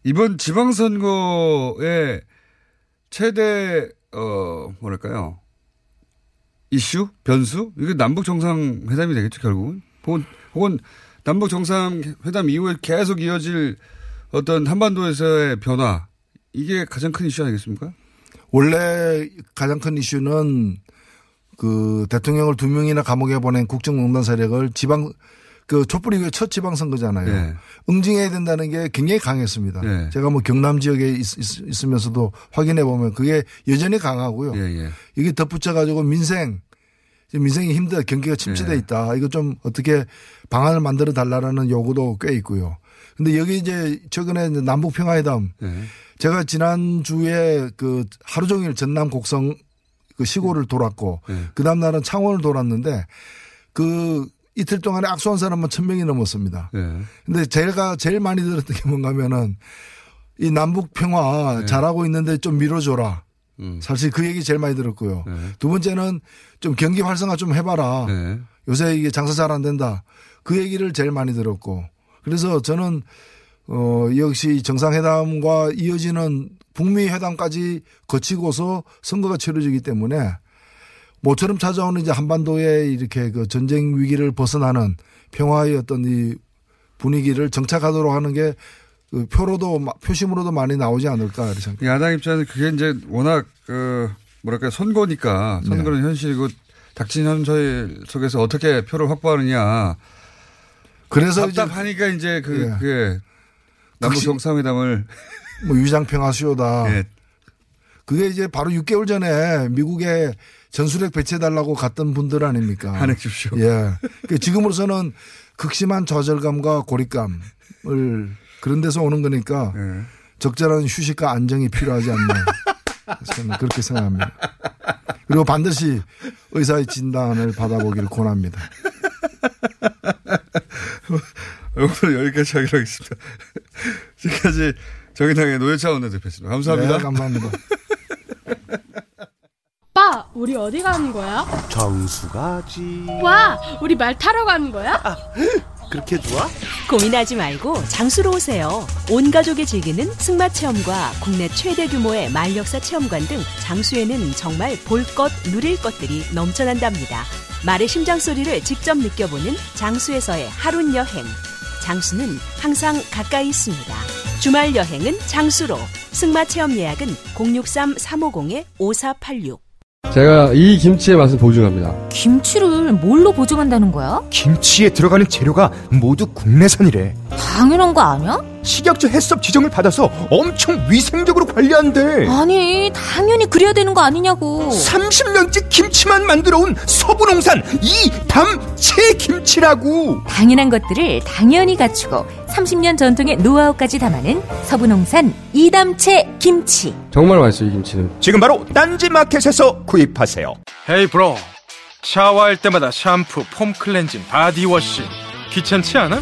이번 지방선거의 최대, 어, 뭐랄까요. 이슈? 변수? 이게 남북 정상회담이 되겠죠, 결국은? 혹은, 혹은 남북 정상회담 이후에 계속 이어질 어떤 한반도에서의 변화. 이게 가장 큰 이슈 아니겠습니까?
원래 가장 큰 이슈는 그 대통령을 두 명이나 감옥에 보낸 국정농단 세력을 지방 그 촛불 이후에 첫 지방선거잖아요. 네. 응징해야 된다는 게 굉장히 강했습니다. 네. 제가 뭐 경남 지역에 있, 으면서도 확인해 보면 그게 여전히 강하고요. 네. 이게 덧붙여 가지고 민생 민생이 힘들어 경기가 침체돼 있다. 이거 좀 어떻게 방안을 만들어 달라라는 요구도 꽤 있고요. 근데 여기 이제 최근에 남북 평화회담 제가 지난 주에 그 하루 종일 전남 곡성 그 시골을 돌았고 네. 그 다음 날은 창원을 돌았는데 그 이틀 동안에 악수한 사람만 천 명이 넘었습니다. 네. 근데 제가 제일 많이 들었던 게 뭔가 하면은 이 남북 평화 네. 잘하고 있는데 좀 밀어줘라. 음. 사실 그 얘기 제일 많이 들었고요. 네. 두 번째는 좀 경기 활성화 좀 해봐라. 네. 요새 이게 장사 잘 안 된다. 그 얘기를 제일 많이 들었고. 그래서 저는 어 역시 정상회담과 이어지는 북미 회담까지 거치고서 선거가 치러지기 때문에 모처럼 찾아오는 이제 한반도에 이렇게 그 전쟁 위기를 벗어나는 평화의 어떤 이 분위기를 정착하도록 하는 게 그 표로도 표심으로도 많이 나오지 않을까 이렇게.
야당 입장에서 그게 이제 워낙 그 뭐랄까 선거니까 네. 선거는 네. 현실이고 닥친 현실 속에서 어떻게 표를 확보하느냐. 그래서 답답하니까 이제, 이제 그, 네. 그 남북 정상회담을
뭐 위장평화수요다. 네. 그게 이제 바로 6개월 전에 미국에 전술핵 배치해달라고 갔던 분들 아닙니까?
한해 주십시오.
예. 그 지금으로서는 극심한 좌절감과 고립감을 그런 데서 오는 거니까 네. 적절한 휴식과 안정이 필요하지 않나. 저는 그렇게 생각합니다. 그리고 반드시 의사의 진단을 받아보기를 권합니다.
오늘 여기까지 하기로 하겠습니다. 지금까지 정의당의 노회차 원내대표였습니다. 감사합니다.
네, 감사합니다.
오빠, 우리 어디 가는 거야?
정수 가지.
와, 우리 말 타러 가는 거야? 아,
그렇게 좋아?
고민하지 말고 장수로 오세요. 온 가족이 즐기는 승마 체험과 국내 최대 규모의 말 역사 체험관 등 장수에는 정말 볼 것, 누릴 것들이 넘쳐난답니다. 말의 심장 소리를 직접 느껴보는 장수에서의 하룬 여행. 장수는 항상 가까이 있습니다. 주말 여행은 장수로. 승마 체험 예약은 063-350-5486.
제가 이 김치의 맛을 보증합니다.
김치를 뭘로 보증한다는 거야?
김치에 들어가는 재료가 모두 국내산이래.
당연한 거 아니야?
식약처 해썹 지정을 받아서 엄청 위생적으로 관리한대.
아니, 당연히 그래야 되는 거 아니냐고.
30년째 김치만 만들어 온 서부 농산 이담채 김치라고.
당연한 것들을 당연히 갖추고 30년 전통의 노하우까지 담아낸 서부 농산 이담채 김치.
정말 맛있어요, 이 김치는.
지금 바로 딴지 마켓에서 구입하세요.
Hey bro. 샤워할 때마다 샴푸, foam cleansing, body wash. 귀찮지 않아?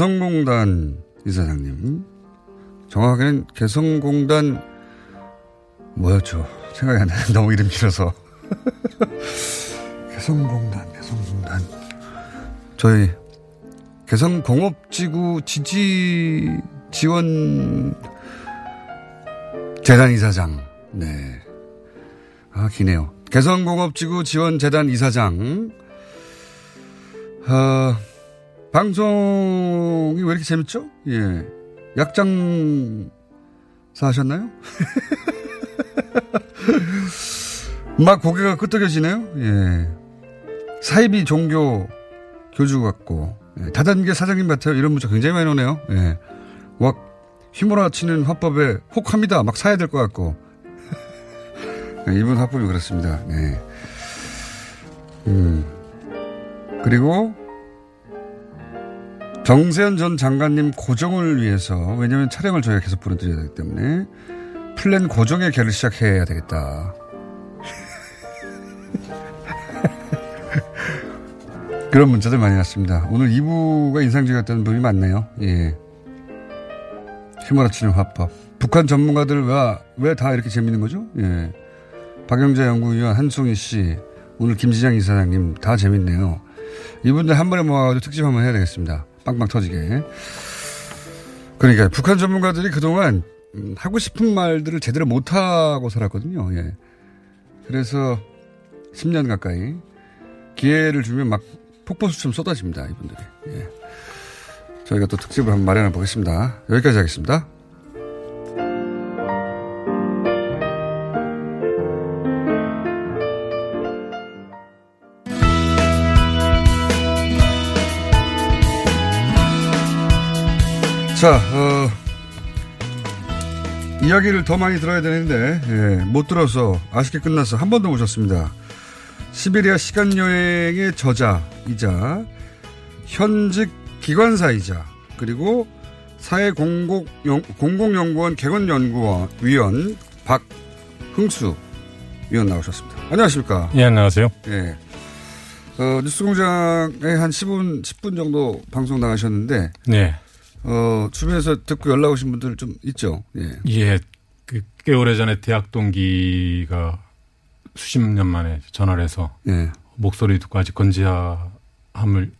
개성공단 이사장님. 정확하게는 개성공단, 뭐였죠? 생각이 안 나요. 너무 이름 길어서. 개성공단, 개성공단. 저희, 개성공업지구 지지 지원 재단 이사장. 네. 아, 기네요. 개성공업지구 지원재단 이사장. 어, 방송이 왜 이렇게 재밌죠? 예. 약장 사하셨나요? 막 고개가 끄덕여지네요. 예. 사이비 종교 교주 같고 예. 다단계 사장님 같아요. 이런 문자 굉장히 많이 오네요. 예. 막 휘몰아치는 화법에 혹합니다. 막 사야 될 것 같고. 네, 이분 화법이 그렇습니다. 네. 음. 그리고 정세현 전 장관님 고정을 위해서 왜냐하면 촬영을 저희가 계속 보내드려야 되기 때문에 플랜 고정의 개를 시작해야 되겠다. 그런 문자들 많이 왔습니다. 오늘 2부가 인상적이었던 부분이 많네요. 예. 휘몰아치는 화법. 북한 전문가들 왜 다 이렇게 재밌는 거죠? 예. 박영자 연구위원 한송희 씨, 오늘 김지장 이사장님 다 재밌네요. 이분들 한 번에 모아가지고 특집 한번 해야 되겠습니다. 빵빵 터지게. 그러니까 북한 전문가들이 그동안 음, 하고 싶은 말들을 제대로 못하고 살았거든요. 예. 그래서 10년 가까이 기회를 주면 막 폭포수처럼 쏟아집니다. 이분들이. 예. 저희가 또 특집을 한번 마련해 보겠습니다. 여기까지 하겠습니다. 자, 어, 이야기를 더 많이 들어야 되는데, 예, 못 들어서 아쉽게 끝나서 한 번 더 모셨습니다. 시베리아 시간여행의 저자이자, 현직 기관사이자, 그리고 사회공공연구원 개건연구위원 박흥수 위원 나오셨습니다. 안녕하십니까.
예, 안녕하세요.
예. 어, 뉴스 공장에 한 10분, 10분 정도 방송 나가셨는데.
네.
어, 주변에서 듣고 연락 오신 분들 좀 있죠. 예.
예. 그, 꽤 오래 전에 대학 동기가 수십 년 만에 전화를 해서.
예.
목소리 듣고 아직 건지함을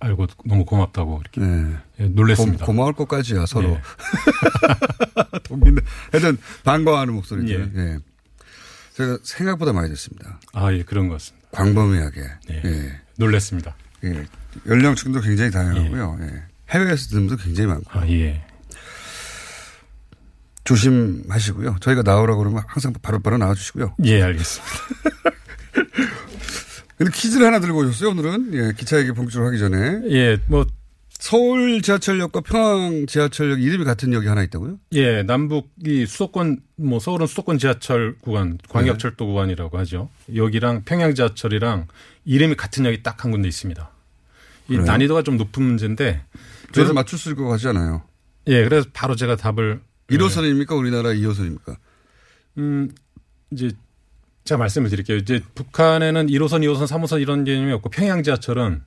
알고 너무 고맙다고 이렇게. 예. 예, 놀랬습니다.
고, 마울 것까지야, 서로. 예. 동기인데. 하여튼 반가워하는 목소리죠. 예. 예. 제가 생각보다 많이 듣습니다.
아, 예, 그런 것 같습니다.
광범위하게.
예. 예. 놀랬습니다.
예. 연령층도 굉장히 다양하고요. 예. 해외에서 듣는 분도 굉장히 많고.
아, 예.
조심하시고요. 저희가 나오라고 그러면 항상 바로바로 바로 나와주시고요.
예, 알겠습니다.
근데 퀴즈를 하나 들고 오셨어요, 오늘은. 예, 기차 얘기 본격적으로 하기 전에.
예, 뭐.
서울 지하철역과 평양 지하철역 이름이 같은 역이 하나 있다고요?
예, 남북이 수도권, 뭐 서울은 수도권 지하철 구간, 광역철도 네. 구간이라고 하죠. 여기랑 평양 지하철이랑 이름이 같은 역이 딱 한 군데 있습니다. 이 그래요? 난이도가 좀 높은 문제인데.
그래서 맞출 수 있을 것 같지 않아요?
예, 그래서 바로 제가 답을.
1호선입니까? 우리나라 2호선입니까?
음, 이제 제가 말씀을 드릴게요. 이제 북한에는 1호선, 2호선, 3호선 이런 개념이 없고 평양 지하철은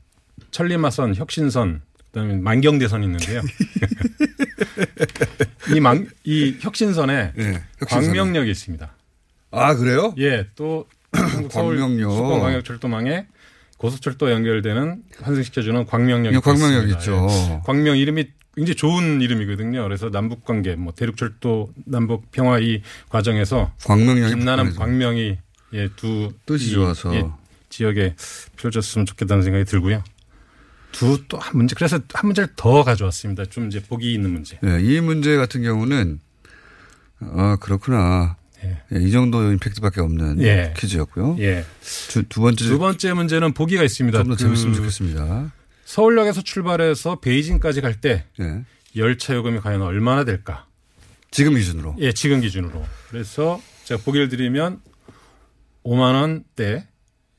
천리마선, 혁신선, 그다음에 만경대선이 있는데요. 이 만, 이 혁신선에 네, 광명역이 있습니다.
아, 그래요?
예, 또 광명역 수도권 광역철도망에 고속철도 연결되는 환승시켜주는 광명역이
광명역 있죠.
예. 광명 이름이 굉장히 좋은 이름이거든요. 그래서 남북 관계, 뭐 대륙철도 남북 평화 이 과정에서
광명역이
빛나는 광명이 예, 두
뜻이 좋아서
예, 지역에 펼쳤으면 좋겠다는 생각이 들고요. 두 또 한 문제 그래서 한 문제를 더 가져왔습니다. 좀 이제 보기 있는 문제.
네, 이 문제 같은 경우는 아 그렇구나. 예. 예, 이 정도 임팩트밖에 없는 예. 퀴즈였고요.
예.
두, 두 번째
두 번째 문제는 보기가 있습니다.
좀더 그 재밌으면 좋겠습니다.
서울역에서 출발해서 베이징까지 갈때 예. 열차 요금이 과연 얼마나 될까?
지금 기준으로.
예, 지금 기준으로. 그래서 제가 보기를 드리면 5만 원대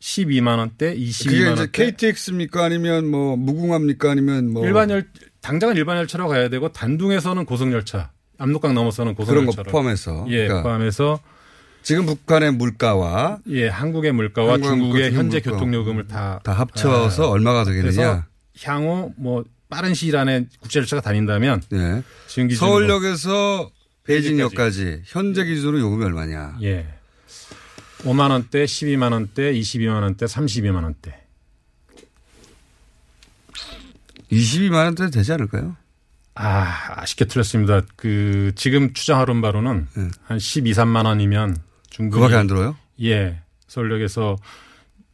12만 원대, 22만 원대.
그게 이제 KTX입니까 아니면 뭐 무궁화입니까 아니면 뭐
일반 열 당장은 일반 열차로 가야 되고 단둥에서는 고속 열차, 압록강 넘어서는 고속
그런 거 포함해서
예, 그러니까 포함해서
지금 북한의 물가와
예, 한국의 물가와 중국의 현재 물가. 교통 요금을 다
다 합쳐서 아, 얼마가 되겠느냐.
향후 뭐 빠른 시일 안에 국제 열차가 다닌다면
예. 지금 기준으로 서울역에서 베이징역까지 현재 기준으로 요금이 얼마냐.
예. 5만 원대, 12만 원대, 22만 원대, 32만 원대.
22만 원대 되지 않을까요?
아, 아쉽게 틀렸습니다. 그 지금 추정하는 바로는 네. 한 12, 3만 원이면 충분히
그밖에 안 들어요?
예. 서울역에서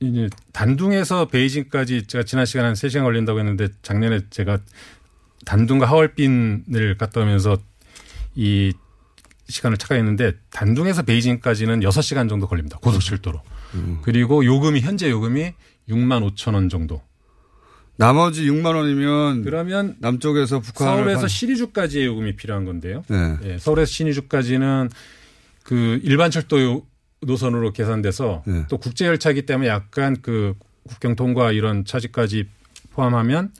이제 단둥에서 베이징까지 제가 지난 시간에 한 3시간 걸린다고 했는데 작년에 제가 단둥과 하얼빈을 갔다 오면서 이 시간을 착각했는데 단둥에서 베이징까지는 6시간 정도 걸립니다. 고속철도로. 음. 그리고 요금이 현재 요금이 6만 5천 원 정도.
나머지 6만 원이면
그러면
남쪽에서 북한
서울에서 시리주까지의 요금이 필요한 건데요. 네. 네. 서울에서 시리주까지는 그 일반 철도 노선으로 계산돼서 네. 또 국제 열차이기 때문에 약간 그 국경 통과 이런 차지까지 포함하면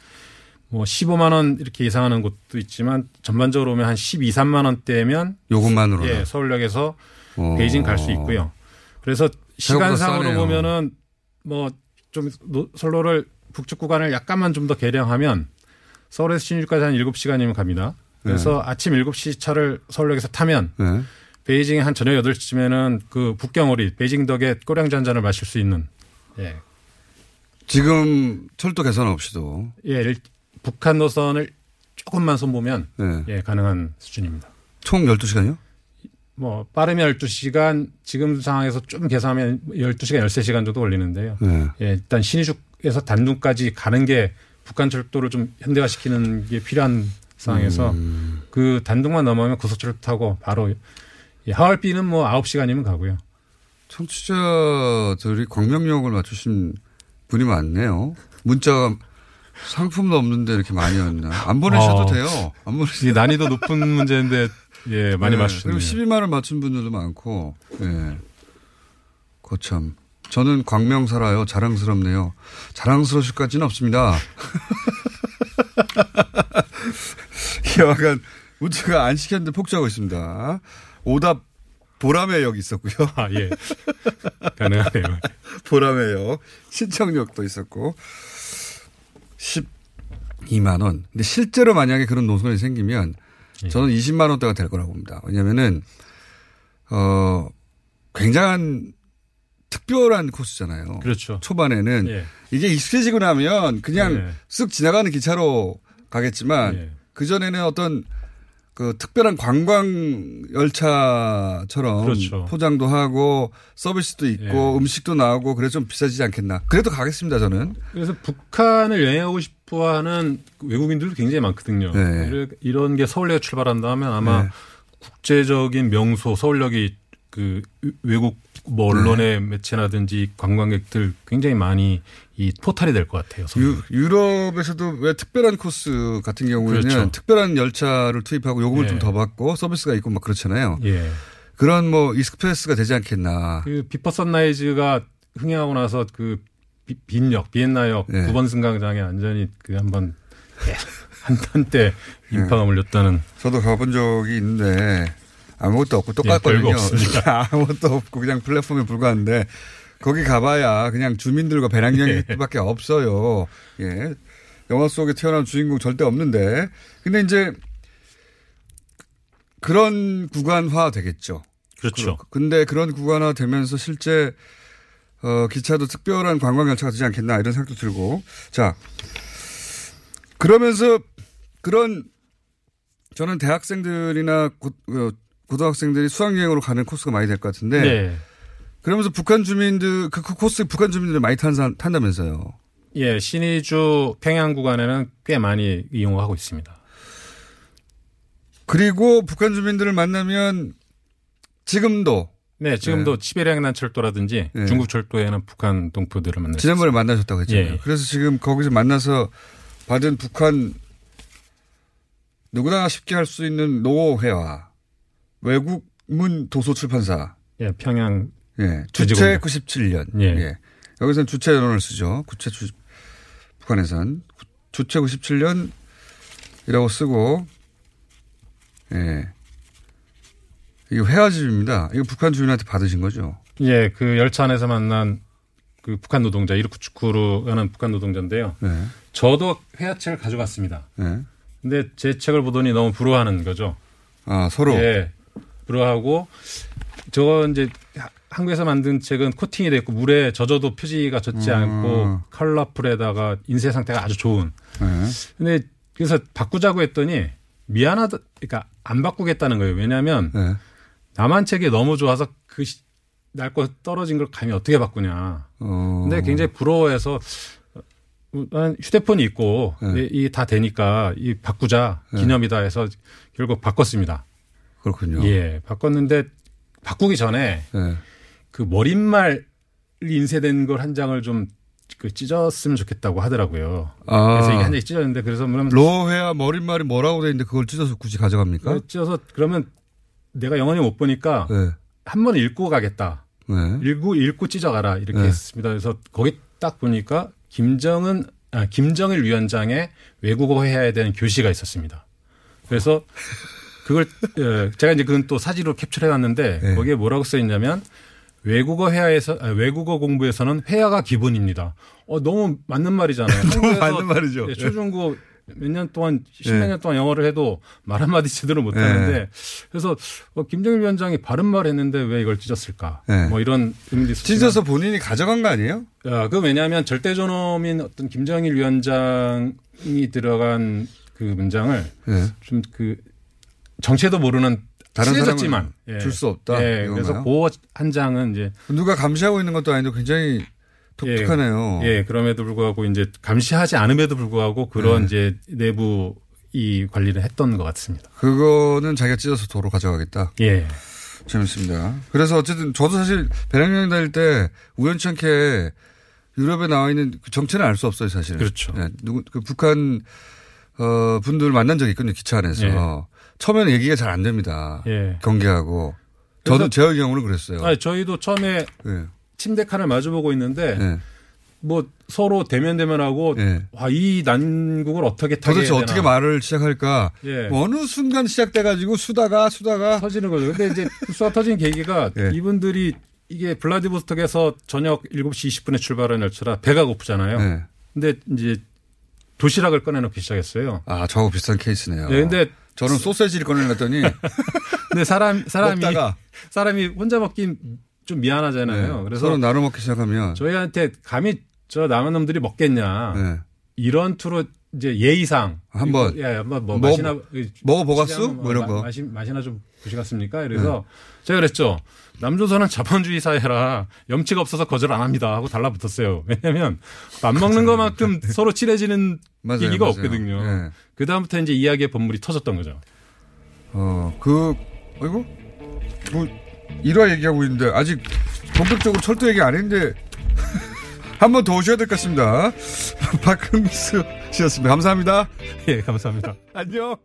뭐 15만 원 이렇게 예상하는 곳도 있지만 전반적으로 보면 한 12, 3만 원대면
요금만으로
예, 서울역에서 오. 베이징 갈 수 있고요. 그래서 시간상으로 보면은 뭐 좀 선로를 북측 구간을 약간만 좀 더 개량하면 서울에서 신주까지 한 7시간이면 갑니다. 그래서 네. 아침 7시 차를 서울역에서 타면 네. 베이징에 한 저녁 8시쯤에는 그 북경오리 베이징 덕에 꼬량주 한 잔을 마실 수 있는 예.
지금 철도 개선 없이도
예, 북한 노선을 조금만 손보면 네. 예, 가능한 수준입니다.
총 12시간이요?
뭐 빠르면 12시간 지금 상황에서 좀 계산하면 12시간 13시간 정도 걸리는데요. 네. 예, 일단 신의 죽에서 단둥까지 가는 게 북한 철도를 좀 현대화시키는 게 필요한 상황에서 음. 그 단둥만 넘어가면 고속철도 타고 바로 하얼빈은 뭐 9시간이면 가고요.
청취자들이 광명역을 맞추신 분이 많네요. 문자가 상품도 없는데 이렇게 많이 왔나. 안 보내셔도 어, 돼요. 안 보내셔도.
난이도 높은 문제인데, 예, 많이 네, 맞추시네요.
그리고 12만을 맞춘 분들도 많고, 예. 거참. 저는 광명 살아요. 자랑스럽네요. 자랑스러우실 까지는 없습니다. 약간 문자가 안 시켰는데 폭주하고 있습니다. 오답 보람의 역 있었고요.
아, 예. 가능하네요.
보람의 역. 신청역도 있었고. 12만 원. 근데 실제로 만약에 그런 노선이 생기면 예. 저는 20만 원대가 될 거라고 봅니다. 왜냐면은, 어, 굉장한 특별한 코스잖아요.
그렇죠.
초반에는. 예. 이게 익숙해지고 나면 그냥 예. 쓱 지나가는 기차로 가겠지만 예. 그 전에는 어떤 그 특별한 관광 열차처럼 그렇죠. 포장도 하고 서비스도 있고 예. 음식도 나오고 그래서 좀 비싸지지 않겠나. 그래도 가겠습니다 저는.
그래서 북한을 여행하고 싶어하는 외국인들도 굉장히 많거든요. 네. 이런 게 서울역에 출발한다면 아마 네. 국제적인 명소 서울역이 그 외국 뭐 언론의 네. 매체라든지 관광객들 굉장히 많이 이 포탈이 될 것 같아요.
유, 럽에서도 왜 특별한 코스 같은 경우에는 그렇죠. 특별한 열차를 투입하고 요금을 예. 좀더 받고 서비스가 있고 막 그렇잖아요. 예. 그런 뭐 이스크패스가 되지 않겠나.
그 비퍼 선라이즈가 흥행하고 나서 그 빈역 비엔나역 예. 9번 승강장에 완전히 그 한번 한 한때 인파가 몰렸다는.
저도 가본 적이 있는데 아무것도 없고 똑같거든요. 예, 아무것도 없고 그냥 플랫폼에 불과한데 거기 가봐야 그냥 주민들과 배낭여행밖에 없어요. 예. 영화 속에 태어난 주인공 절대 없는데. 근데 이제 그런 구간화 되겠죠.
그렇죠.
근데 그런 구간화 되면서 실제 어, 기차도 특별한 관광 열차가 되지 않겠나 이런 생각도 들고. 자, 그러면서 그런 저는 대학생들이나 고, 어, 고등학생들이 수학여행으로 가는 코스가 많이 될 것 같은데. 네. 그러면서 북한 주민들, 그, 그 코스 북한 주민들이 많이 탄, 탄다면서요.
예, 신의주 평양 구간에는 꽤 많이 이용하고 있습니다.
그리고 북한 주민들을 만나면 지금도
네, 지금도 네. 시베리아 횡단철도라든지 네. 중국 철도에는 북한 동포들을 만났어요.
지난번에 만나셨다고 했잖아요. 예. 그래서 지금 거기서 만나서 받은 북한 누구나 쉽게 할 수 있는 노회와 외국문 도서 출판사.
예, 평양.
예, 주체 97년. 예. 예. 여기서는 주체 연원을 쓰죠. 구체 주, 북한에선. 주체 97년이라고 쓰고, 예. 이거 회화집입니다. 이거 북한 주민한테 받으신 거죠?
예, 그 열차 안에서 만난 그 북한 노동자, 이르쿠츠쿠르라는 북한 노동자인데요. 네. 저도 회화책을 가져갔습니다. 네. 근데 제 책을 보더니 너무 부러워하는 거죠.
아, 서로?
예. 부러워하고, 저거 이제 한국에서 만든 책은 코팅이 돼 있고 물에 젖어도 표지가 젖지 음. 않고 컬러풀에다가 인쇄 상태가 아주 좋은. 네. 근데 그래서 바꾸자고 했더니 미안하다, 그러니까 안 바꾸겠다는 거예요. 왜냐하면 네. 남한 책이 너무 좋아서 그 낡고 떨어진 걸 감히 어떻게 바꾸냐. 어. 근데 굉장히 부러워해서 휴대폰이 있고 네. 이다 되니까 이 바꾸자 네. 기념이다 해서 결국 바꿨습니다.
그렇군요.
예, 바꿨는데 바꾸기 전에 네. 그 머릿말 인쇄된 걸 한 장을 좀 그 찢었으면 좋겠다고 하더라고요. 아. 그래서 이게 한 장이 찢었는데 그래서 그러면
로해야 머릿말이 뭐라고 돼 있는데 그걸 찢어서 굳이 가져갑니까?
찢어서 그러면 내가 영원히 못 보니까 네. 한번 읽고 가겠다. 네. 읽고 읽고 찢어가라 이렇게 네. 했습니다. 그래서 거기 딱 보니까 김정은 아, 김정일 위원장의 외국어 해야 되는 교시가 있었습니다. 그래서 그걸 예, 제가 이제 그건 또 사진으로 캡처해 왔는데 네. 거기에 뭐라고 써 있냐면 외국어 회화에서 아, 외국어 공부에서는 회화가 기본입니다. 어 너무 맞는 말이잖아요.
너무 맞는 말이죠.
예, 초중고 몇 년 동안 십몇 년 네. 동안 영어를 해도 말 한마디 제대로 못 하는데 네. 그래서 어, 김정일 위원장이 바른 말 했는데 왜 이걸 찢었을까? 네. 뭐 이런 의문이 있었
찢어서 본인이 가져간 거 아니에요?
야, 그 왜냐하면 절대 존엄인 어떤 김정일 위원장이 들어간 그 문장을 네. 좀그 정체도 모르는 다른 사람은
예. 줄수 없다.
예. 그래서 그 한 장은 이제
누가 감시하고 있는 것도 아닌데 굉장히 독특하네요.
예, 예, 그럼에도 불구하고 이제 감시하지 않음에도 불구하고 그런 네. 이제 내부 이 관리를 했던 것 같습니다.
그거는 자기가 찢어서 도로 가져가겠다.
예.
재밌습니다. 그래서 어쨌든 저도 사실 배낭여행 다닐 때 우연치 않게 유럽에 나와 있는 그 정체는 알 수 없어요, 사실.
그렇죠. 네,
누구 그 북한 어 분들 만난 적이 있거든요, 기차 안에서. 예. 처음에는 얘기가 잘 안 됩니다. 예. 경계하고. 저도 제 경우는 그랬어요.
아니, 저희도 처음에 예. 침대 칸을 마주보고 있는데 네. 뭐 서로 대면 대면하고 네. 와이 난국을 어떻게 타게
도대체 어떻게 말을 시작할까? 예. 뭐 어느 순간 시작돼 가지고 수다가 수다가
터지는 거죠. 근데 이제 수다 터진 계기가 예. 이분들이 이게 블라디보스톡에서 저녁 7시 20분에 출발한 열차라 배가 고프잖아요. 예. 근데 이제 도시락을 꺼내놓기 시작했어요.
아, 저하고 비슷한 케이스네요.
네, 근데
저는 소세지를 꺼내놨더니
근데 사람 사람이 먹다가. 사람이 혼자 먹긴 좀 미안하잖아요. 네.
그래서 서로 나눠 먹기 시작하면
저희한테 감히 저 남은 놈들이 먹겠냐 네. 이런 투로 이제 예의상
한번
야 한번 뭐 마시나
먹어 보갔어 뭐 이런 거
마시, 마시나 좀 보시겠습니까? 그래서 네. 제가 그랬죠. 남조선은 자본주의 사회라 염치가 없어서 거절 안 합니다 하고 달라붙었어요. 왜냐하면 밥 먹는 것만큼 서로 친해지는 맞아요, 얘기가 맞아요. 없거든요. 네. 그 다음부터 이제 이야기의 본물이 터졌던 거죠.
어그 아이고 뭐 일화 얘기하고 있는데 아직 본격적으로 철도 얘기 안 했는데 한 번 더 오셔야 될 것 같습니다. 박흥수 씨였습니다. 감사합니다.
예, 감사합니다.
안녕.